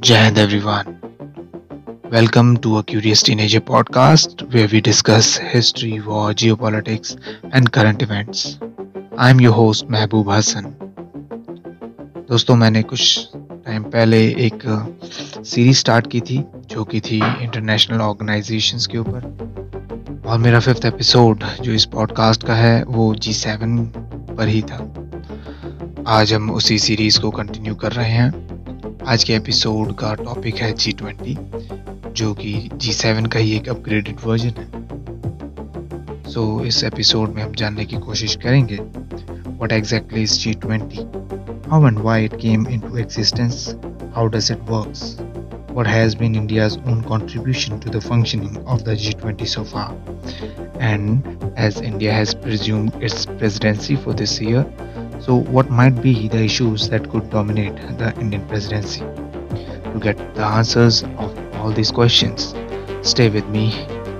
जय Hind everyone. Welcome to a curious teenager podcast where we discuss history war geopolitics and current events I am your host Mahboob Hasan दोस्तों, मैंने कुछ time पहले एक series start की थी, जो कि थी इंटरनेशनल ऑर्गेनाइजेशंस के ऊपर। और मेरा फिफ्थ एपिसोड जो इस पॉडकास्ट का है, वो जी सेवन पर ही था। आज हम उसी सीरीज़ को कंटिन्यू कर रहे हैं। आज के एपिसोड का टॉपिक है जी ट्वेंटी जो कि जी सेवन का ही एक अपग्रेडेड वर्जन है। सो so, इस एपिसोड में हम जानने की कोशिश करेंगे what exactly is G twenty how and why it came into existence how does it work what has been India's own contribution to the functioning of the G twenty so far and as India has presume its presidency for this year So, what might be the issues that could dominate the Indian presidency? To get the answers of all these questions, stay with me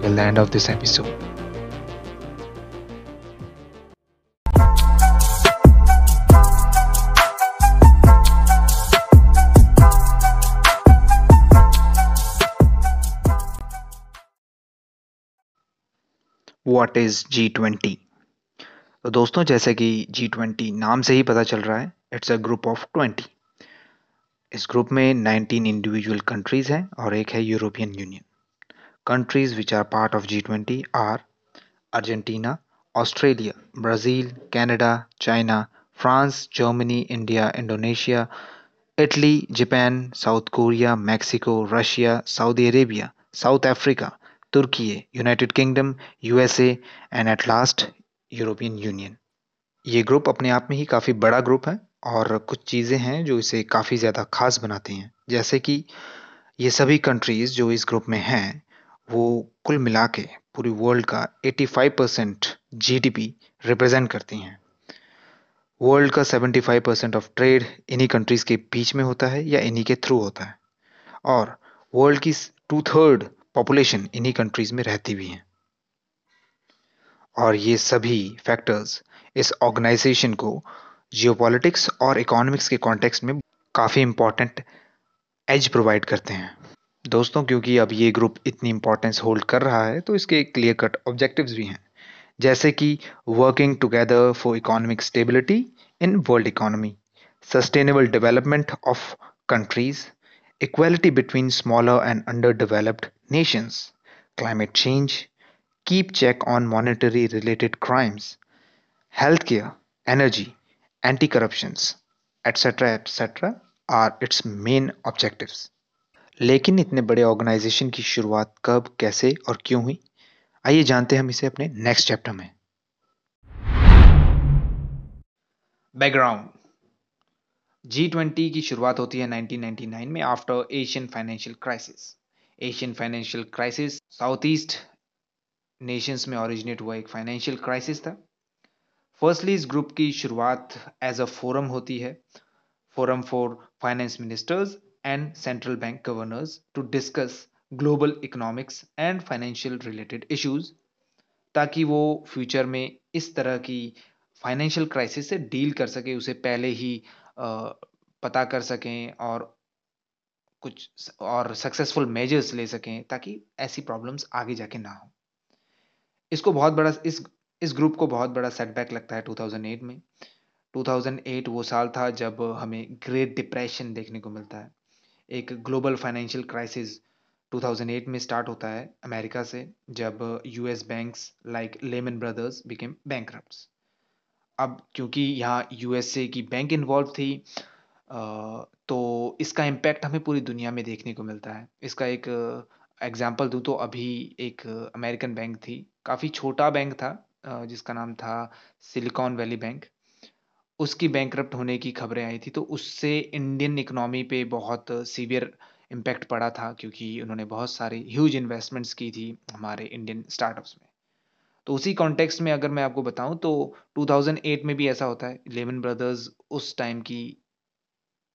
till the end of this episode. What is G20? तो दोस्तों, जैसे कि G twenty नाम से ही पता चल रहा है it's a group of twenty इस ग्रुप में नाइनटीन इंडिविजुअल कंट्रीज़ हैं और एक है European Union countries which are part of G twenty are Argentina Australia Brazil Canada China France Germany India Indonesia Italy Japan South Korea Mexico Russia Saudi Arabia South Africa Turkey United Kingdom USA and at last European Union. ये group अपने आप में ही काफ़ी बड़ा group है और कुछ चीज़ें हैं जो इसे काफ़ी ज़्यादा खास बनाती हैं। जैसे कि ये सभी कंट्रीज़ जो इस ग्रुप में हैं, वो कुल मिला के पूरी वर्ल्ड का 85 परसेंट जी रिप्रेजेंट करती हैं। वर्ल्ड का 75 परसेंट ऑफ़ ट्रेड इन्हीं कंट्रीज़ के बीच में होता है या इन्हीं के थ्रू होता है। और वर्ल्ड की टू थर्ड पॉपुलेशन इन्हीं कंट्रीज़ में रहती भी हैं। और ये सभी फैक्टर्स इस ऑर्गेनाइजेशन को जियोपॉलिटिक्स और इकोनॉमिक्स के कॉन्टेक्स्ट में काफ़ी इंपॉर्टेंट एज प्रोवाइड करते हैं। दोस्तों क्योंकि अब ये ग्रुप इतनी इम्पोर्टेंस होल्ड कर रहा है तो इसके क्लियर कट ऑब्जेक्टिव्स भी हैं। जैसे कि working together for economic stability in world economy sustainable development of countries equality between smaller and under underdeveloped nations climate change, keep check on monetary related crimes, healthcare, energy, anti-corruptions, etc. etc. are its main objectives. लेकिन इतने बड़े organisation की शुरुआत कब कैसे और क्यों हुई आइए जानते हैं हम इसे अपने नेक्स्ट चैप्टर में बैकग्राउंड जी ट्वेंटी की शुरुआत होती है 1999 में after Asian financial crisis Asian financial crisis South East nations में ओरिजिनेट हुआ एक फाइनेंशियल क्राइसिस था। फर्स्टली इस ग्रुप की शुरुआत एज अ फोरम होती है। Forum for finance ministers and central bank governors to discuss global economics and financial related issues ताकि वो फ्यूचर में इस तरह की फाइनेंशियल क्राइसिस से डील कर सके, उसे पहले ही पता कर सकें और कुछ और सक्सेसफुल मेजर्स ले सकें, ताकि ऐसी प्रॉब्लम्स आगे जाके ना हो। इसको बहुत बड़ा, इस इस ग्रुप को बहुत बड़ा सेटबैक लगता है 2008 में। 2008 वो साल था जब हमें ग्रेट डिप्रेशन देखने को मिलता है। एक ग्लोबल फाइनेंशियल क्राइसिस 2008 में स्टार्ट होता है अमेरिका से, जब US banks like Lehman Brothers became bank अब क्योंकि यहाँ यूएसए की बैंक इन्वॉल्व थी तो इसका इम्पैक्ट हमें पूरी दुनिया में देखने को मिलता है। इसका एक एग्ज़ाम्पल दूँ तो अभी एक अमेरिकन बैंक थी काफ़ी छोटा बैंक था जिसका नाम था सिलिकॉन वैली बैंक। उसकी बैंक होने की खबरें आई थी तो उससे इंडियन इकोनॉमी पे बहुत सीवियर इम्पैक्ट पड़ा था, क्योंकि उन्होंने बहुत सारी ह्यूज इन्वेस्टमेंट्स की थी हमारे इंडियन स्टार्टअप्स में। तो उसी कॉन्टेक्स्ट में अगर मैं आपको बताऊँ तो 2008 में भी ऐसा होता है। लेमन ब्रदर्स उस टाइम की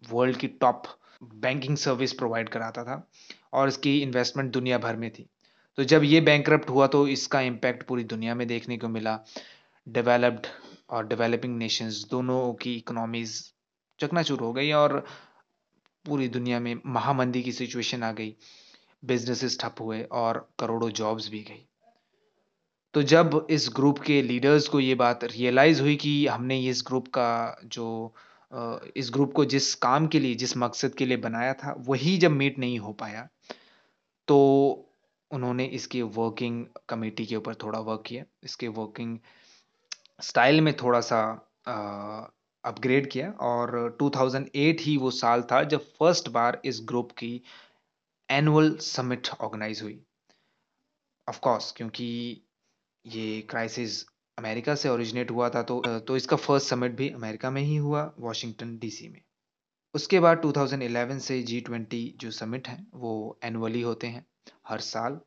वर्ल्ड की टॉप बैंकिंग सर्विस प्रोवाइड कराता था और इसकी इन्वेस्टमेंट दुनिया भर में थी। तो जब ये बैंक हुआ तो इसका इम्पैक्ट पूरी दुनिया में देखने को मिला। डेवलप्ड और डेवलपिंग नेशंस दोनों की इकोनॉमीज चकनाचूर हो गई और पूरी दुनिया में महामंदी की सिचुएशन आ गई। बिजनेसेस ठप हुए और करोड़ों जॉब्स भी गई। तो जब इस ग्रुप के लीडर्स को ये बात रियलाइज़ हुई कि हमने इस ग्रुप का जो इस ग्रुप को जिस काम के लिए, जिस मकसद के लिए बनाया था, वही जब मीट नहीं हो पाया उन्होंने इसके वर्किंग कमेटी के ऊपर थोड़ा वर्क किया। इसके वर्किंग स्टाइल में थोड़ा सा अपग्रेड किया और 2008 ही वो साल था जब फ़र्स्ट बार इस ग्रुप की एनुअल समिट ऑर्गेनाइज हुई। ऑफ़ कोर्स क्योंकि ये क्राइसिस अमेरिका से ओरिजिनेट हुआ था तो तो इसका फ़र्स्ट समिट भी अमेरिका में ही हुआ वॉशिंगटन डीसी में। उसके बाद 2011 से जी ट्वेंटी जो समिट हैं, वो एनुअली होते हैं, हर साल।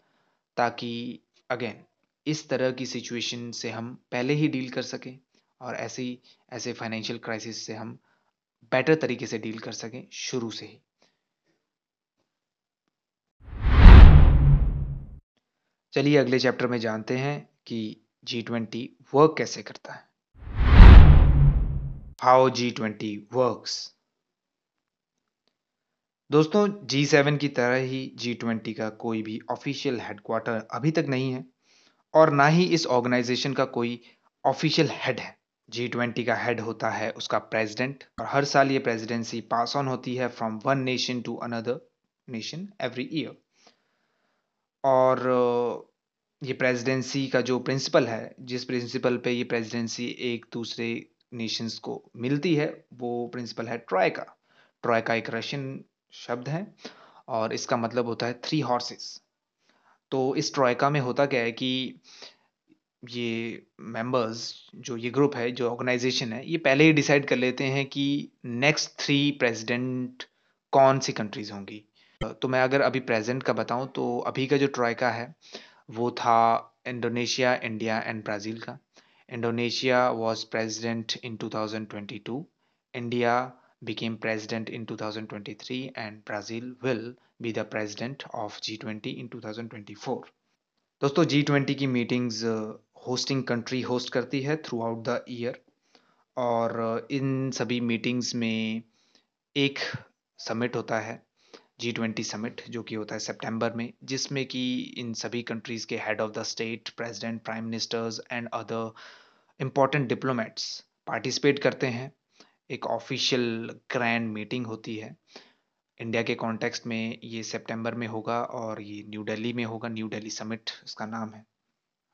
ताकि अगेन इस तरह की सिचुएशन से हम पहले ही डील कर सकें और ऐसे ऐसे फाइनेंशियल क्राइसिस से हम बेटर तरीके से डील कर सकें शुरू से ही। चलिए अगले चैप्टर में जानते हैं कि जी ट्वेंटी वर्क कैसे करता है। हाउ जी ट्वेंटी वर्क्स दोस्तों जी सेवन की तरह ही जी ट्वेंटी का कोई भी ऑफिशियल हेडक्वार्टर अभी तक नहीं है और ना ही इस ऑर्गेनाइजेशन का कोई ऑफिशियल हेड है। जी ट्वेंटी का हेड होता है उसका प्रेसिडेंट और हर साल ये प्रेसिडेंसी पास ऑन होती है from one nation to another nation every year और, ये प्रेसिडेंसी का जो प्रिंसिपल है, जिस प्रिंसिपल पे ये प्रेसिडेंसी एक दूसरे नेशंस को मिलती है, वो प्रिंसिपल है ट्रॉय का ट्रॉय का एक रशियन शब्द है, और इसका मतलब होता है थ्री हॉर्सेस तो इस ट्रॉयका में होता क्या है कि ये मेंबर्स जो ये ग्रुप है, जो ऑर्गेनाइजेशन है, ये पहले ही डिसाइड कर लेते हैं कि नेक्स्ट थ्री प्रेसिडेंट कौन सी कंट्रीज़ होंगी। तो मैं अगर अभी प्रेजेंट का बताऊँ तो अभी का जो ट्रॉयका है, वो था इंडोनेशिया, इंडिया एंड ब्राज़ील का। Indonesia was president in 2022 India became president in 2023 and Brazil will be the president of G20 in 2024. दोस्तों G20 की मीटिंग्स होस्टिंग कंट्री होस्ट करती है थ्रू आउट द ईयर और uh, इन सभी meetings में एक समिट होता है जी ट्वेंटी समिट जो कि होता है सितंबर में जिसमें कि इन सभी कंट्रीज़ के head of the state president prime ministers and other important diplomats participate करते हैं एक ऑफिशियल ग्रैंड मीटिंग होती है। इंडिया के कॉन्टेक्स्ट में ये सितंबर में होगा और ये न्यू दिल्ली में होगा न्यू दिल्ली समिट इसका नाम है।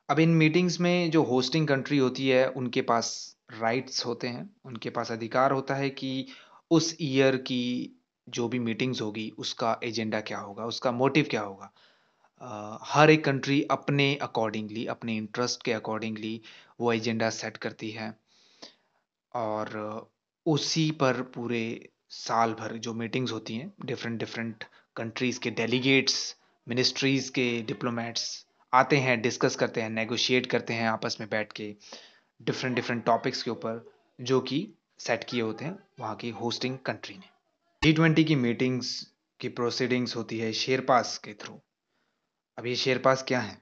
अब इन मीटिंग्स में जो होस्टिंग कंट्री होती है उनके पास राइट्स होते हैं। उनके पास अधिकार होता है कि उस ईयर की जो भी मीटिंग्स होगी उसका एजेंडा क्या होगा उसका मोटिव क्या होगा। uh, हर एक कंट्री अपने अकॉर्डिंगली अपने इंटरेस्ट के अकॉर्डिंगली वो एजेंडा सेट करती है। और उसी पर पूरे साल भर जो मीटिंग्स होती हैं डिफरेंट डिफरेंट कंट्रीज़ के डेलीगेट्स मिनिस्ट्रीज़ के डिप्लोमेट्स आते हैं डिस्कस करते हैं नेगोशिएट करते हैं आपस में बैठ के डिफरेंट डिफरेंट टॉपिक्स के ऊपर जो कि सेट किए होते हैं वहाँ की होस्टिंग कंट्री ने। जी ट्वेंटी की मीटिंग्स की प्रोसीडिंग्स होती है शेरपास के थ्रू अब ये शेरपास क्या है?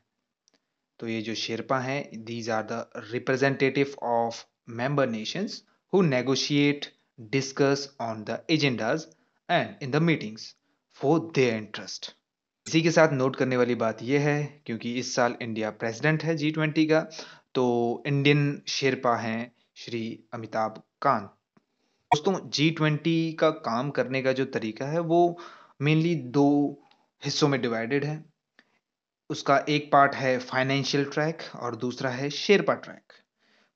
तो ये जो शेरपा हैं these are the representative of member nations who negotiate discuss on the agendas and in the meetings for their interest इसी के साथ नोट करने वाली बात यह है, क्योंकि इस साल इंडिया प्रेसिडेंट है जी ट्वेंटी का तो इंडियन शेरपा हैं श्री अमिताभ कांत। दोस्तों जी ट्वेंटी का काम करने का जो तरीका है, वो मेनली दो हिस्सों में डिवाइडेड है। उसका एक पार्ट है फाइनेंशियल ट्रैक और दूसरा है शेरपा ट्रैक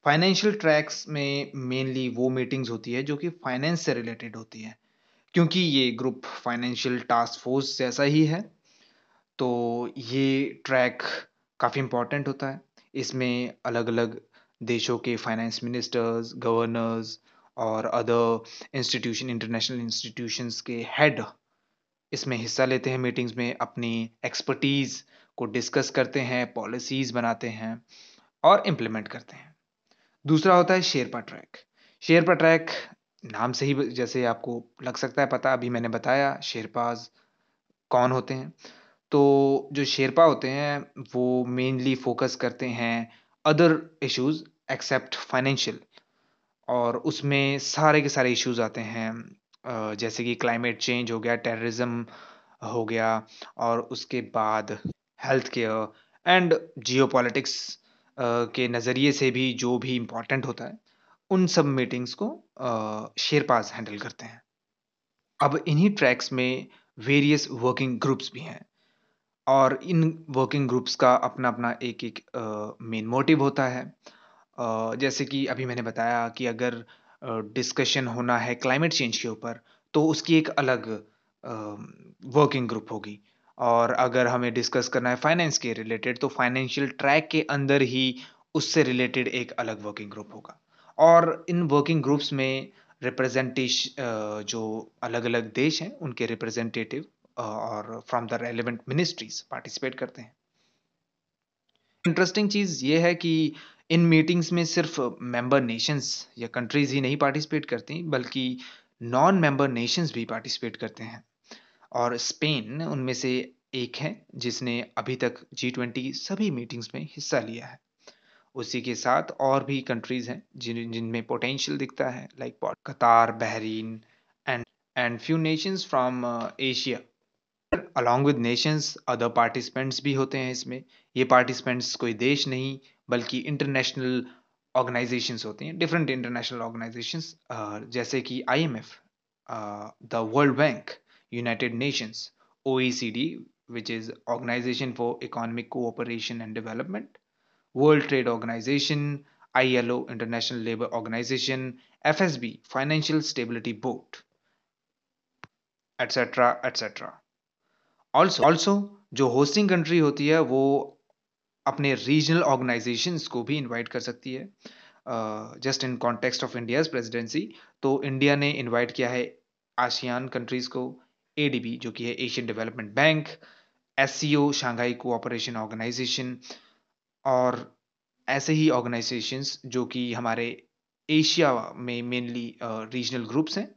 फाइनेंशियल ट्रैक्स में मेनली वो मीटिंग्स होती है जो कि फाइनेंस से रिलेटेड होती है, क्योंकि ये ग्रुप फाइनेंशियल टास्क फोर्स जैसा ही है तो ये ट्रैक काफ़ी इंपॉर्टेंट होता है। इसमें अलग अलग देशों के फाइनेंस मिनिस्टर्स गवर्नर्स और अदर इंस्टीट्यूशन इंटरनेशनल इंस्टीट्यूशंस के हेड इसमें हिस्सा लेते हैं मीटिंग्स में, अपनी एक्सपर्टीज़ को डिस्कस करते हैं पॉलिसीज़ बनाते हैं और इम्प्लीमेंट करते हैं। दूसरा होता है शेरपा ट्रैक। शेरपा ट्रैक नाम से ही जैसे आपको लग सकता है पता, अभी मैंने बताया, शेरपाज कौन होते हैं? तो जो शेरपा होते हैं, वो मेनली फोकस करते हैं अदर इश्यूज़ एक्सेप्ट फाइनेंशियल और उसमें सारे के सारे इश्यूज़ आते हैं। जैसे कि क्लाइमेट चेंज हो गया टेररिज्म हो गया और उसके बाद हेल्थ केयर एंड जियो के नज़रिए से भी जो भी इम्पोर्टेंट होता है, उन सब मीटिंग्स को शेरपास हैंडल करते हैं। अब इन्हीं ट्रैक्स में वेरियस वर्किंग ग्रुप्स भी हैं और इन वर्किंग ग्रुप्स का अपना अपना एक एक मेन मोटिव होता है। जैसे कि अभी मैंने बताया कि अगर डिस्कशन होना है क्लाइमेट चेंज के ऊपर तो उसकी एक अलग वर्किंग ग्रुप होगी। और अगर हमें डिस्कस करना है फाइनेंस के रिलेटेड तो फाइनेंशियल ट्रैक के अंदर ही उससे रिलेटेड एक अलग वर्किंग ग्रुप होगा। और इन वर्किंग ग्रुप्स में रिप्रेजेंटेशन जो अलग अलग देश हैं, उनके रिप्रेजेंटेटिव और from the relevant ministries participate करते हैं। इंटरेस्टिंग चीज़ ये है कि इन मीटिंग्स में सिर्फ़ मेंबर नेशंस या कंट्रीज़ ही नहीं पार्टिसिपेट करती, बल्कि नॉन मेंबर नेशंस भी पार्टिसिपेट करते हैं। और स्पेन उनमें से एक है, जिसने अभी तक जी ट्वेंटी सभी मीटिंग्स में हिस्सा लिया है। उसी के साथ और भी कंट्रीज़ हैं, जिन, जिनमें पोटेंशियल दिखता है like Qatar Bahrain and and few nations from Asia along with nations other participants भी होते हैं इसमें। ये पार्टिसिपेंट्स कोई देश नहीं, बल्कि इंटरनेशनल ऑर्गेनाइजेशंस होती हैं डिफरेंट इंटरनेशनल ऑर्गेनाइजेशंस जैसे कि IMF the world bank United Nations OECD which is Organization for Economic Cooperation and Development, World Trade Organization, ILO, International Labour Organization, FSB, Financial Stability Board, etc. etc. Also also जो hosting country होती है वो अपने regional organisations को भी invite कर सकती है just in context of India's presidency तो इंडिया ने इनवाइट किया है आसियान कंट्रीज़ को एडीबी जो कि है Asian development bank as Shanghai cooperation organisation और ऐसे ही ऑर्गेनाइजेशंस जो कि हमारे एशिया में मेनली रीजनल ग्रुप्स हैं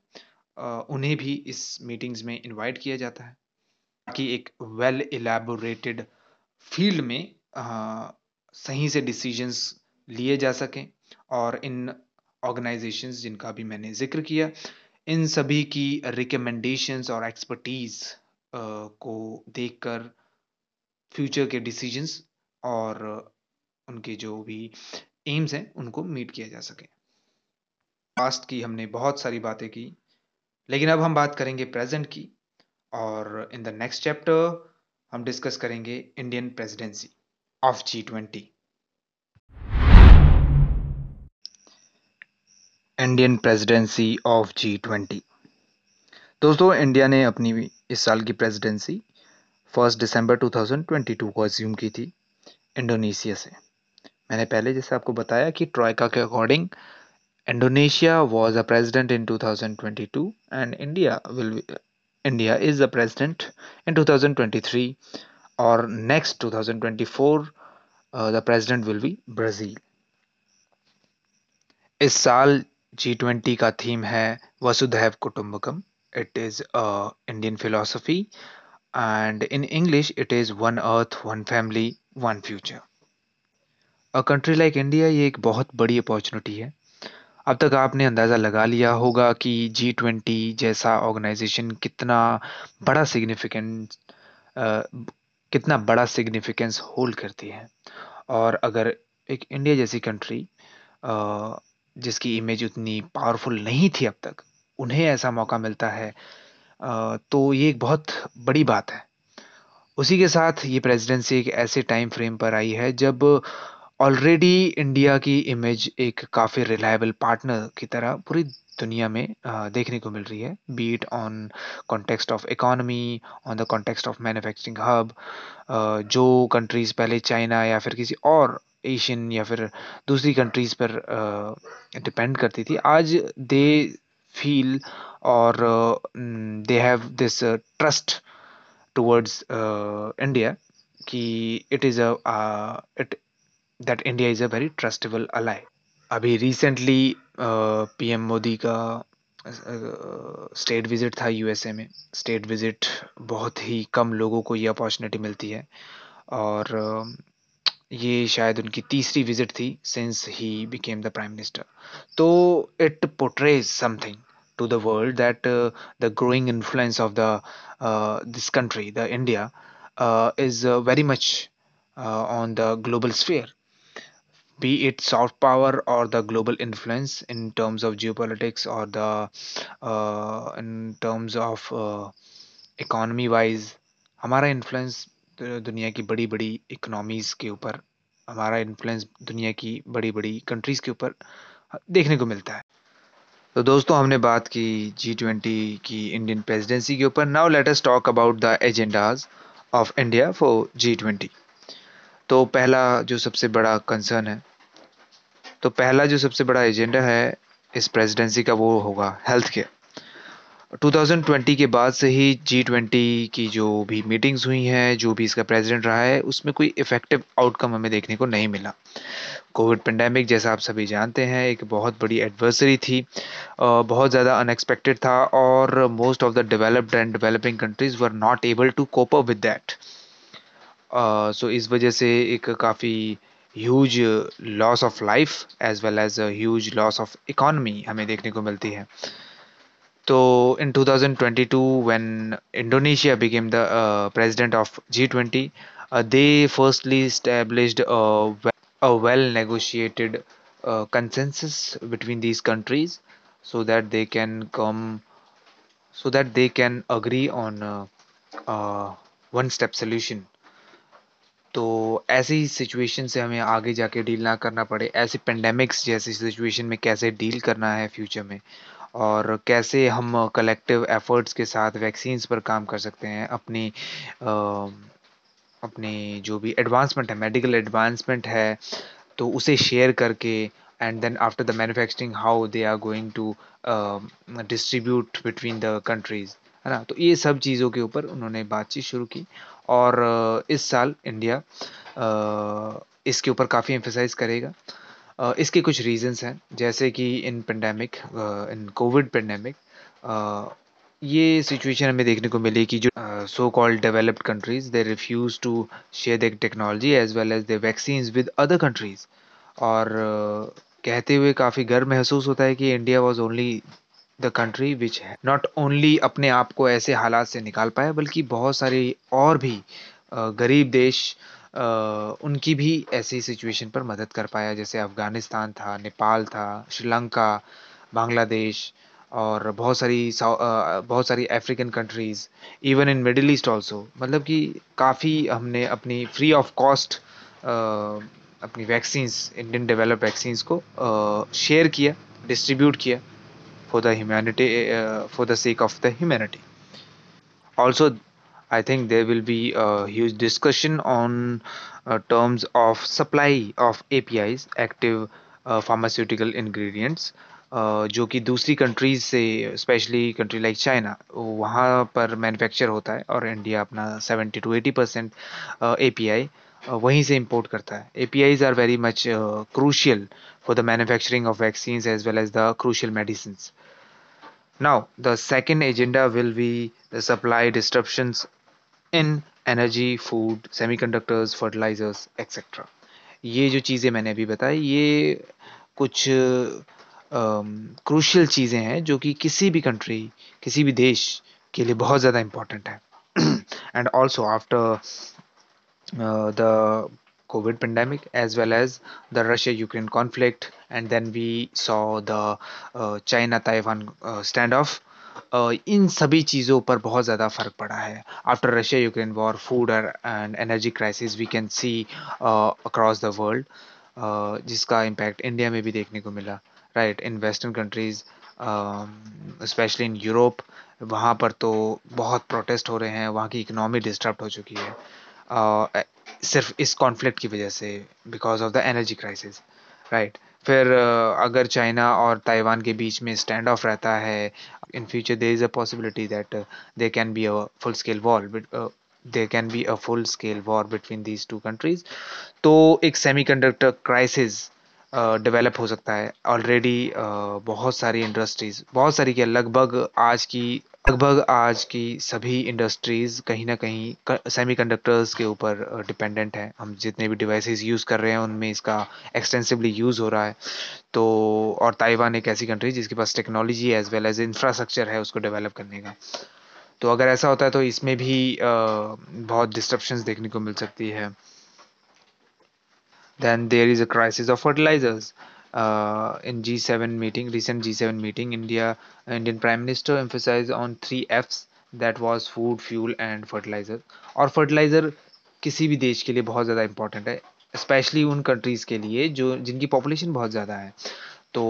उन्हें भी इस मीटिंग्स में इनवाइट किया जाता है। ताकि एक वेल इलेबोरेटेड फ़ील्ड में आ, सही से डिसीजंस लिए जा सकें और इन ऑर्गेनाइजेशंस जिनका भी मैंने ज़िक्र किया इन सभी की रिकमेंडेशंस और एक्सपर्टीज को देखकर फ्यूचर के डिसीजंस और उनके जो भी एम्स हैं, उनको मीट किया जा सके। पास्ट की हमने बहुत सारी बातें की, लेकिन अब हम बात करेंगे प्रेजेंट की और इन द नेक्स्ट चैप्टर हम डिस्कस करेंगे Indian presidency of G twenty Indian presidency of G twenty दोस्तों इंडिया ने अपनी इस साल की प्रेसिडेंसी फ़र्स्ट दिसंबर 2022 को अज्यूम की थी इंडोनेशिया से मैंने पहले जैसे आपको बताया कि ट्रॉयका के according Indonesia was a president in 2022 and India will India is the president in 2023 or next 2024 uh, the president will be Brazil. इस साल जी ट्वेंटी का थीम है Vasudhaiva Kutumbakam. It is Indian philosophy and in English it is one earth one family one future a country like India ये एक बहुत बड़ी opportunity है. अब तक आपने अंदाज़ा लगा लिया होगा कि जी ट्वेंटी जैसा ऑर्गेनाइजेशन कितना बड़ा सिग्निफिकेंस कितना बड़ा सिग्निफिकेंस होल्ड करती है. और अगर एक इंडिया जैसी कंट्री जिसकी इमेज उतनी पावरफुल नहीं थी अब तक, उन्हें ऐसा मौका मिलता है। तो ये एक बहुत बड़ी बात है। उसी के साथ ये प्रेसिडेंसी एक ऐसे टाइम फ्रेम पर आई है जब ऑलरेडी इंडिया की इमेज एक काफ़ी रिलायबल पार्टनर की तरह पूरी दुनिया में देखने को मिल रही है। Be it on context of economy on the context of manufacturing hub जो कंट्रीज़ पहले चाइना या फिर किसी और एशियन या फिर दूसरी कंट्रीज़ पर डिपेंड करती थी। आज दे फील और they have this trust towards India कि it is a it that India is a very trustable ally अभी रिसेंटली पीएम मोदी का स्टेट विज़िट था यूएसए में। स्टेट विज़िट बहुत ही कम लोगों को ये अपॉर्चुनिटी मिलती है। और ये शायद उनकी तीसरी विज़िट थी since he became the prime minister तो it portrays something to the world that the growing influence of the this country the India is very much on the global sphere be it soft power और the global influence in terms of geopolitics और the in terms of economy wise हमारा influence दुनिया की बड़ी बड़ी economies के ऊपर, हमारा इन्फ्लुएंस दुनिया की बड़ी बड़ी कंट्रीज़ के ऊपर देखने को मिलता है। तो दोस्तों, हमने बात की जी ट्वेंटी की इंडियन प्रेसिडेंसी के ऊपर। Now let us talk about the agendas of India for G twenty तो पहला जो सबसे बड़ा कंसर्न है तो पहला जो सबसे बड़ा एजेंडा है इस प्रेसिडेंसी का वो होगा हेल्थ केयर 2020 के बाद से ही जी ट्वेंटी की जो भी मीटिंग्स हुई हैं, जो भी इसका प्रेसिडेंट रहा है, उसमें कोई इफ़ेक्टिव आउटकम हमें देखने को नहीं मिला। कोविड पेंडेमिक जैसा आप सभी जानते हैं, एक बहुत बड़ी एडवर्सरी थी। बहुत ज़्यादा अनएक्सपेक्टेड था और most of the developed and developing countries were not able to cope up with that so इस वजह से एक काफ़ी huge loss of life as well as huge loss of economy हमें देखने को मिलती है। तो in 2022 when Indonesia became the president of G twenty they firstly established well negotiated consensus between these countries so that they can come so that they can agree on one step solution तो ऐसी situation से हमें आगे जाके deal ना करना पड़े, ऐसी पेंडेमिक्स जैसी सिचुएशन में कैसे डील करना है फ्यूचर में। और कैसे हम कलेक्टिव एफर्ट्स के साथ वैक्सीन्स पर काम कर सकते हैं, अपनी अपनी जो भी एडवांसमेंट है मेडिकल एडवांसमेंट है तो उसे शेयर करके and then after the manufacturing how they are going to distribute between the countries है ना? तो ये सब चीज़ों के ऊपर उन्होंने बातचीत शुरू की और, इस साल इंडिया इसके ऊपर काफ़ी एम्फोसाइज करेगा। इसके कुछ रीजंस हैं, जैसे कि in pandemic in covid pandemic ये सिचुएशन हमें देखने को मिली कि जो so called developed countries they refuse to share the technology as well as the vaccine with other countries और कहते हुए काफ़ी गर्व महसूस होता है कि India was only the country which है नॉट ओनली अपने आप को ऐसे हालात से निकाल पाया, बल्कि बहुत सारी और भी गरीब देश उनकी भी ऐसी सिचुएशन पर मदद कर पाया। जैसे अफ़गानिस्तान था, नेपाल था, श्रीलंका, बांग्लादेश और बहुत सारी बहुत सारी African countries even in middle east also मतलब कि काफ़ी हमने अपनी फ्री ऑफ़ कॉस्ट अपनी वैक्सीन्स इंडियन डेवलप वैक्सीन्स को शेयर किया डिस्ट्रीब्यूट किया for the humanity for the sake of the humanity also I think there will be a huge discussion on uh, terms of supply of APIs, active uh, pharmaceutical ingredients, uh, जो कि दूसरी countries से specially country like China वहाँ पर manufacture होता है और India अपना 70 to 80 percent A P I वहीं से इंपोर्ट करता है A P Is are very much crucial for the manufacturing of vaccines as well as the crucial medicine Now, the second agenda will be the supply disruptions in energy food semiconductors fertilisers etcetera ये जो चीज़ें मैंने अभी बताई ये कुछ crucial um, चीज़ें हैं जो कि किसी भी कंट्री किसी भी देश के लिए बहुत ज़्यादा इम्पोर्टेंट है। And also after the pandemic as well as the Russia Ukraine conflict and then we saw the uh, China Taiwan uh, standoff इन सभी चीज़ों पर बहुत ज़्यादा फ़र्क पड़ा है। After Russia Ukraine war food and energy crisis we can see across the world जिसका इम्पैक्ट इंडिया में भी देखने को मिला। Right in western countries specially in Europe वहाँ पर तो बहुत प्रोटेस्ट हो रहे हैं वहाँ की इकनॉमी डिस्टर्ब हो चुकी है। uh, सिर्फ़ इस कॉन्फ्लिक्ट की वजह से because of the energy crisis right फिर अगर चाइना और ताइवान के बीच में स्टैंड ऑफ़ रहता है in future there is a possibility that they can be a full scale war they can be a full scale war between these two countries तो एक सेमी कंडक्टर क्राइसिस डेवलप हो सकता है. Already बहुत सारी industries बहुत सारी क्या लगभग आज की लगभग आज की सभी इंडस्ट्रीज़ कहीं ना कहीं सेमीकंडक्टर्स के ऊपर डिपेंडेंट हैं। हम जितने भी डिवाइसेज़ यूज़ कर रहे हैं, उनमें इसका एक्सटेंसिवली यूज़ हो रहा है। तो और ताइवान एक ऐसी कंट्री जिसके पास technology as well as infrastructure है उसको डेवलप करने का। तो अगर ऐसा होता है तो इसमें भी बहुत डिस्ट्रप्शंस देखने को मिल सकती है। Then there is a crisis of fertilizers. Uh, in G7 meeting, recent G7 meeting, India Indian Prime Minister emphasized on three Fs that was food, fuel and fertilizer. और fertilizer किसी भी देश के लिए बहुत ज़्यादा important है स्पेशली उन कंट्रीज़ के लिए जो जिनकी पॉपुलेशन बहुत ज़्यादा है। तो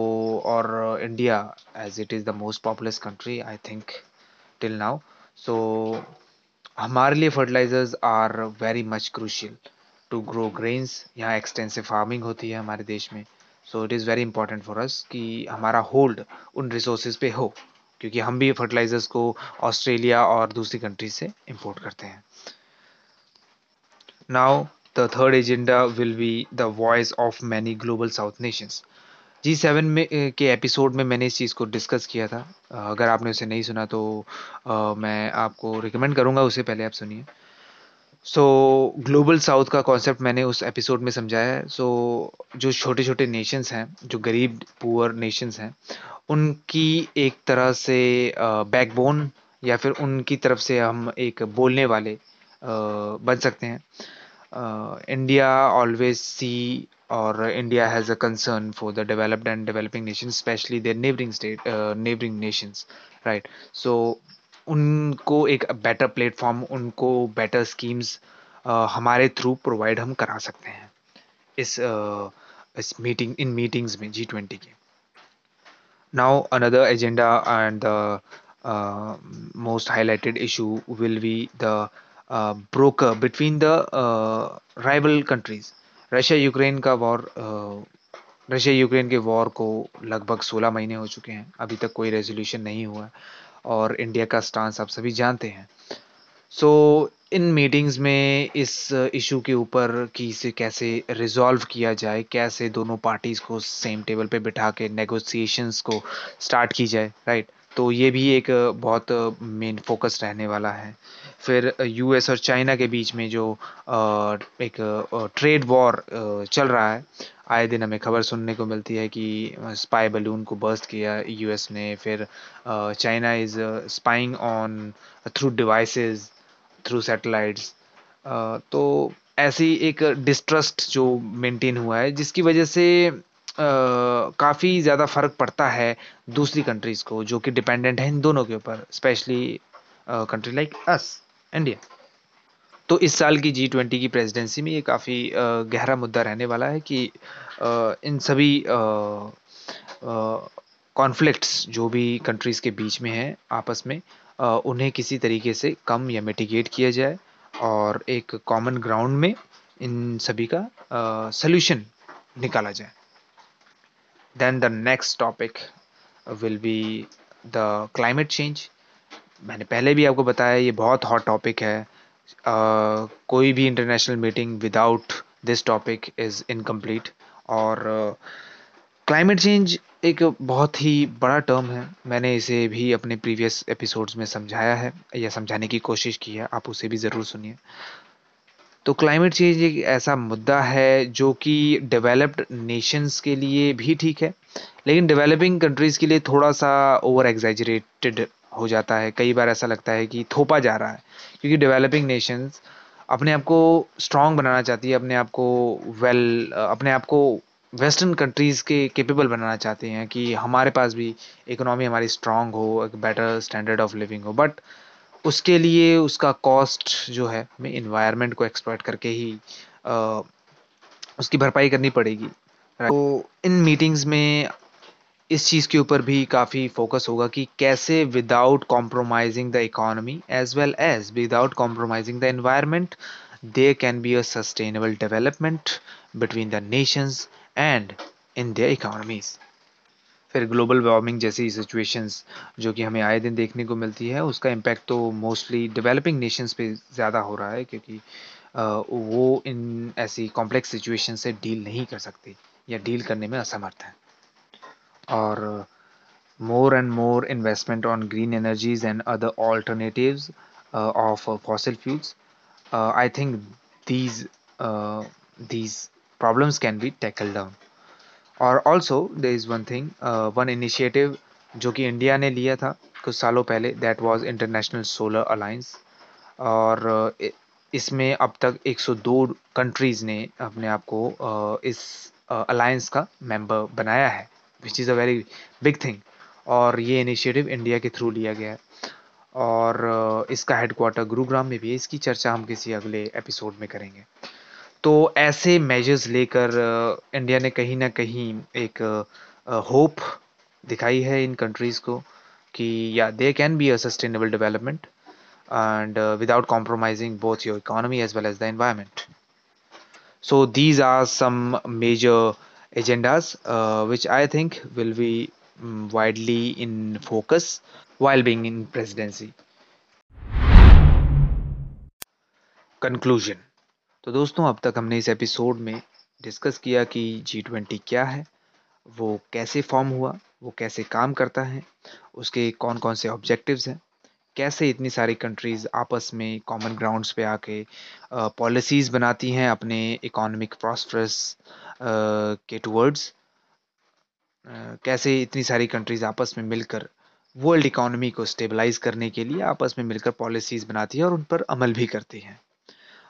और India as it is the most populous country I think till now so हमारे लिए fertilizers are very much crucial to grow grains यहाँ एक्सटेंसिव फ़ार्मिंग होती है हमारे देश में। So it is very important for us कि हमारा होल्ड उन रिसोर्सेज पे हो क्योंकि हम भी फर्टिलाइजर्स को ऑस्ट्रेलिया और दूसरी कंट्रीज़ से इंपोर्ट करते हैं। Now the third agenda will be the voice of many global south nations G seven में के एपिसोड में मैंने इस चीज़ को डिस्कस किया था। अगर आपने उसे नहीं सुना तो आ, मैं आपको रिकमेंड करूँगा उसे पहले आप सुनिए। सो ग्लोबल साउथ का कॉन्सेप्ट मैंने उस एपिसोड में समझाया है। सो so, जो छोटे छोटे नेशंस हैं जो गरीब पुअर नेशंस हैं उनकी एक तरह से बैकबोन या फिर उनकी तरफ़ से हम एक बोलने वाले बन सकते हैं। इंडिया ऑलवेज सी और India has a concern for the developed and developing nation specially their neighbouring state neighbouring nations right so उनको एक बेटर प्लेटफॉर्म उनको बेटर स्कीम्स हमारे थ्रू प्रोवाइड हम करा सकते हैं इस इस मीटिंग इन मीटिंग्स में जी ट्वेंटी के। Now another agenda and the most highlighted issue will be the broker between the rival countries Russia Ukraine का वॉर रशिया यूक्रेन के वॉर को लगभग 16 महीने हो चुके हैं। अभी तक कोई रेजोल्यूशन नहीं हुआ। और इंडिया का स्टांस आप सभी जानते हैं। सो so, इन मीटिंग्स में इस इशू के ऊपर कि इसे कैसे रिजॉल्व किया जाए कैसे दोनों पार्टीज़ को सेम टेबल पे बिठा के नेगोशिएशंस को स्टार्ट की जाए राइट तो ये भी एक बहुत मेन फोकस रहने वाला है। फिर यूएस और चाइना के बीच में जो एक ट्रेड वॉर चल रहा है, आए दिन हमें खबर सुनने को मिलती है कि स्पाई बलून को बर्स्ट किया यूएस ने। फिर China is spying on through devices through satellites तो ऐसी एक डिस्ट्रस्ट जो मेंटेन हुआ है, जिसकी वजह से काफ़ी ज़्यादा फ़र्क पड़ता है दूसरी कंट्रीज़ को, जो कि डिपेंडेंट है इन दोनों के ऊपर specially country like us India तो इस साल की जी ट्वेंटी की प्रेसिडेंसी में ये काफ़ी गहरा मुद्दा रहने वाला है कि इन सभी कॉन्फ्लिक्ट्स जो भी कंट्रीज़ के बीच में हैं, आपस में उन्हें किसी तरीके से कम या मिटिगेट किया जाए और एक कॉमन ग्राउंड में इन सभी का सल्यूशन निकाला जाए। Then the next topic will be the climate change मैंने पहले भी आपको बताया ये बहुत हॉट टॉपिक है। uh, कोई भी international meeting without this topic is incomplete और क्लाइमेट uh, चेंज एक बहुत ही बड़ा टर्म है। मैंने इसे भी अपने प्रीवियस एपिसोड्स में समझाया है या समझाने की कोशिश की है। आप उसे भी ज़रूर सुनिए। तो क्लाइमेट चेंज एक ऐसा मुद्दा है जो कि डेवलप्ड नेशंस के लिए भी ठीक है, लेकिन डेवलपिंग कंट्रीज़ के लिए थोड़ा सा ओवर एग्जैजरेटेड हो जाता है। कई बार ऐसा लगता है कि थोपा जा रहा है, क्योंकि डेवलपिंग नेशंस अपने आप को स्ट्रांग बनाना चाहती है, अपने आप को वेल अपने आप को वेस्टर्न कंट्रीज़ के केपेबल बनाना चाहते हैं कि हमारे पास भी इकोनॉमी हमारी स्ट्रांग हो, एक बेटर स्टैंडर्ड ऑफ़ लिविंग हो। बट उसके लिए उसका कॉस्ट जो है हमें इन्वायरमेंट को एक्सप्लॉयट करके ही आ, उसकी भरपाई करनी पड़ेगी। तो इन मीटिंग्स में इस चीज़ के ऊपर भी काफ़ी फोकस होगा कि कैसे without compromising the economy as well as without compromising the environment there can be a sustainable development between the nations and in their economies फिर ग्लोबल वार्मिंग जैसी सिचुएशंस जो कि हमें आए दिन देखने को मिलती है, उसका इम्पैक्ट तो मोस्टली डेवलपिंग नेशंस पे ज़्यादा हो रहा है क्योंकि वो इन ऐसी कॉम्प्लेक्स सिचुएशन से डील नहीं कर सकते या डील करने में असमर्थ हैं। और more and more investment on green energies and other alternative of fossil fuels I think these these problems can be tackle down और also there is one thing one initiative जो कि इंडिया ने लिया था कुछ सालों पहले that was international solar alliance और uh, इसमें अब तक 102 कंट्रीज़ ने अपने आप को uh, इस अलायंस uh, का मेंबर बनाया है which is a very big thing और ये इनिशिएटिव इंडिया के थ्रू लिया गया है। और इसका हेडक्वार्टर गुरुग्राम में भी है। इसकी चर्चा हम किसी अगले एपिसोड में करेंगे। तो ऐसे मेजर्स लेकर इंडिया ने कहीं ना कहीं एक होप दिखाई है इन कंट्रीज़ को कि, या they can be a sustainable development and without compromising both your economy as well as the environment so these are some major agendas which I think will be widely in focus while being in presidency conclusion तो दोस्तों, अब तक हमने इस episode में discuss किया कि G twenty क्या है, वो कैसे फॉर्म हुआ, वो कैसे काम करता है, उसके कौन कौन से ऑब्जेक्टिव्स हैं, कैसे इतनी सारी कंट्रीज़ आपस में कॉमन ग्राउंड्स पे आके पॉलिसीज़ बनाती हैं अपने इकोनॉमिक प्रॉस्परस के टूवर्ड्स कैसे इतनी सारी कंट्रीज़ आपस में मिलकर वर्ल्ड इकोनॉमी को स्टेबलाइज करने के लिए आपस में मिलकर पॉलिसीज़ बनाती है और उन पर अमल भी करती हैं।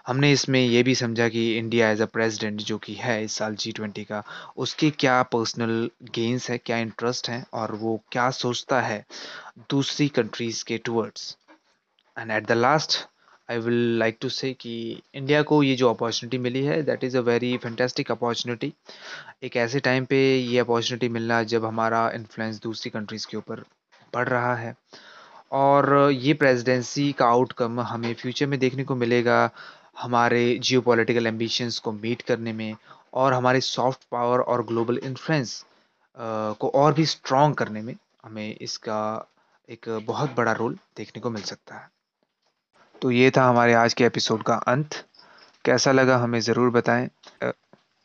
हमने इसमें ये भी समझा कि इंडिया एज अ प्रेसिडेंट जो कि है इस साल जी ट्वेंटी का, उसके क्या पर्सनल गेंस है, क्या इंटरेस्ट हैं और वो क्या सोचता है दूसरी कंट्रीज़ के towards and at the last I will like to say कि इंडिया को ये जो अपॉर्चुनिटी मिली है that is a very fantastic opportunity एक ऐसे टाइम पे ये अपॉर्चुनिटी मिलना जब हमारा इन्फ्लुएंस दूसरी कंट्रीज़ के ऊपर बढ़ रहा है। और ये प्रेसिडेंसी का आउटकम हमें फ्यूचर में देखने को मिलेगा। हमारे जियो पोलिटिकल को मीट करने में और हमारे सॉफ्ट पावर और ग्लोबल इन्फ्लुएंस को और भी स्ट्रॉन्ग करने में हमें इसका एक बहुत बड़ा रोल देखने को मिल सकता है। तो ये था हमारे आज के एपिसोड का अंत। कैसा लगा हमें ज़रूर बताएँ।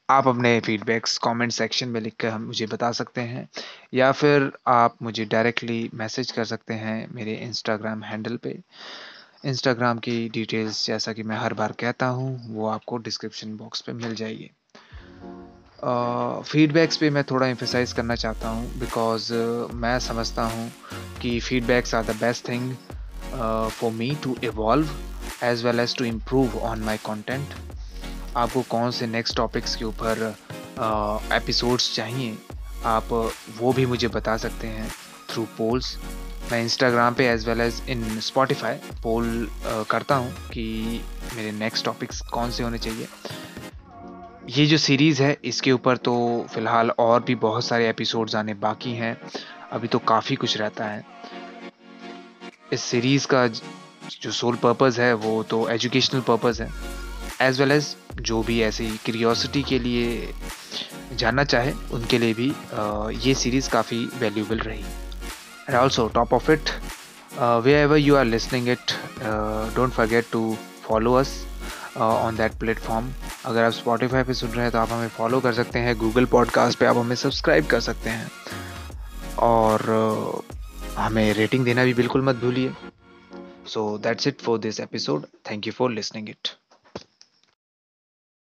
आप अपने फीडबैक्स कमेंट सेक्शन में लिख कर हम मुझे बता सकते हैं। या फिर आप मुझे डायरेक्टली मैसेज कर सकते हैं मेरे इंस्टाग्राम हैंडल पे। इंस्टाग्राम की डिटेल्स जैसा कि मैं हर बार कहता हूँ, वो आपको डिस्क्रिप्शन बॉक्स पे मिल जाएगी। फीडबैक्स पे मैं थोड़ा एम्फेसाइज करना चाहता हूँ बिकॉज़ मैं समझता हूँ कि feedbacks are the best thing for me to evolve as well as to improve on my content आपको कौन से नेक्स्ट टॉपिक्स के ऊपर एपिसोड्स चाहिए, आप वो भी मुझे बता सकते हैं थ्रू पोल्स मैं इंस्टाग्राम पे as well as in Spotify poll करता हूँ कि मेरे नेक्स्ट टॉपिक्स कौन से होने चाहिए। ये जो सीरीज़ है, इसके ऊपर तो फ़िलहाल और भी बहुत सारे एपिसोड्स आने बाकी हैं। अभी तो काफ़ी कुछ रहता है। इस सीरीज़ का जो सोल पर्पज़ है, वो तो एजुकेशनल पर्पज़ है। एज वेल एज जो भी ऐसी क्रियोसिटी के लिए जानना चाहे, उनके लिए भी ये सीरीज़ काफ़ी वैल्यूबल रही। And also top of it uh, wherever you are listening it uh, don't forget to follow us on that platform अगर आप स्पॉटिफाई पे सुन रहे हैं तो आप हमें फॉलो कर सकते हैं गूगल पॉडकास्ट पे आप हमें सब्सक्राइब कर सकते हैं। और uh, हमें रेटिंग देना भी बिल्कुल मत भूलिए। So that's it for this episode thank you for listening it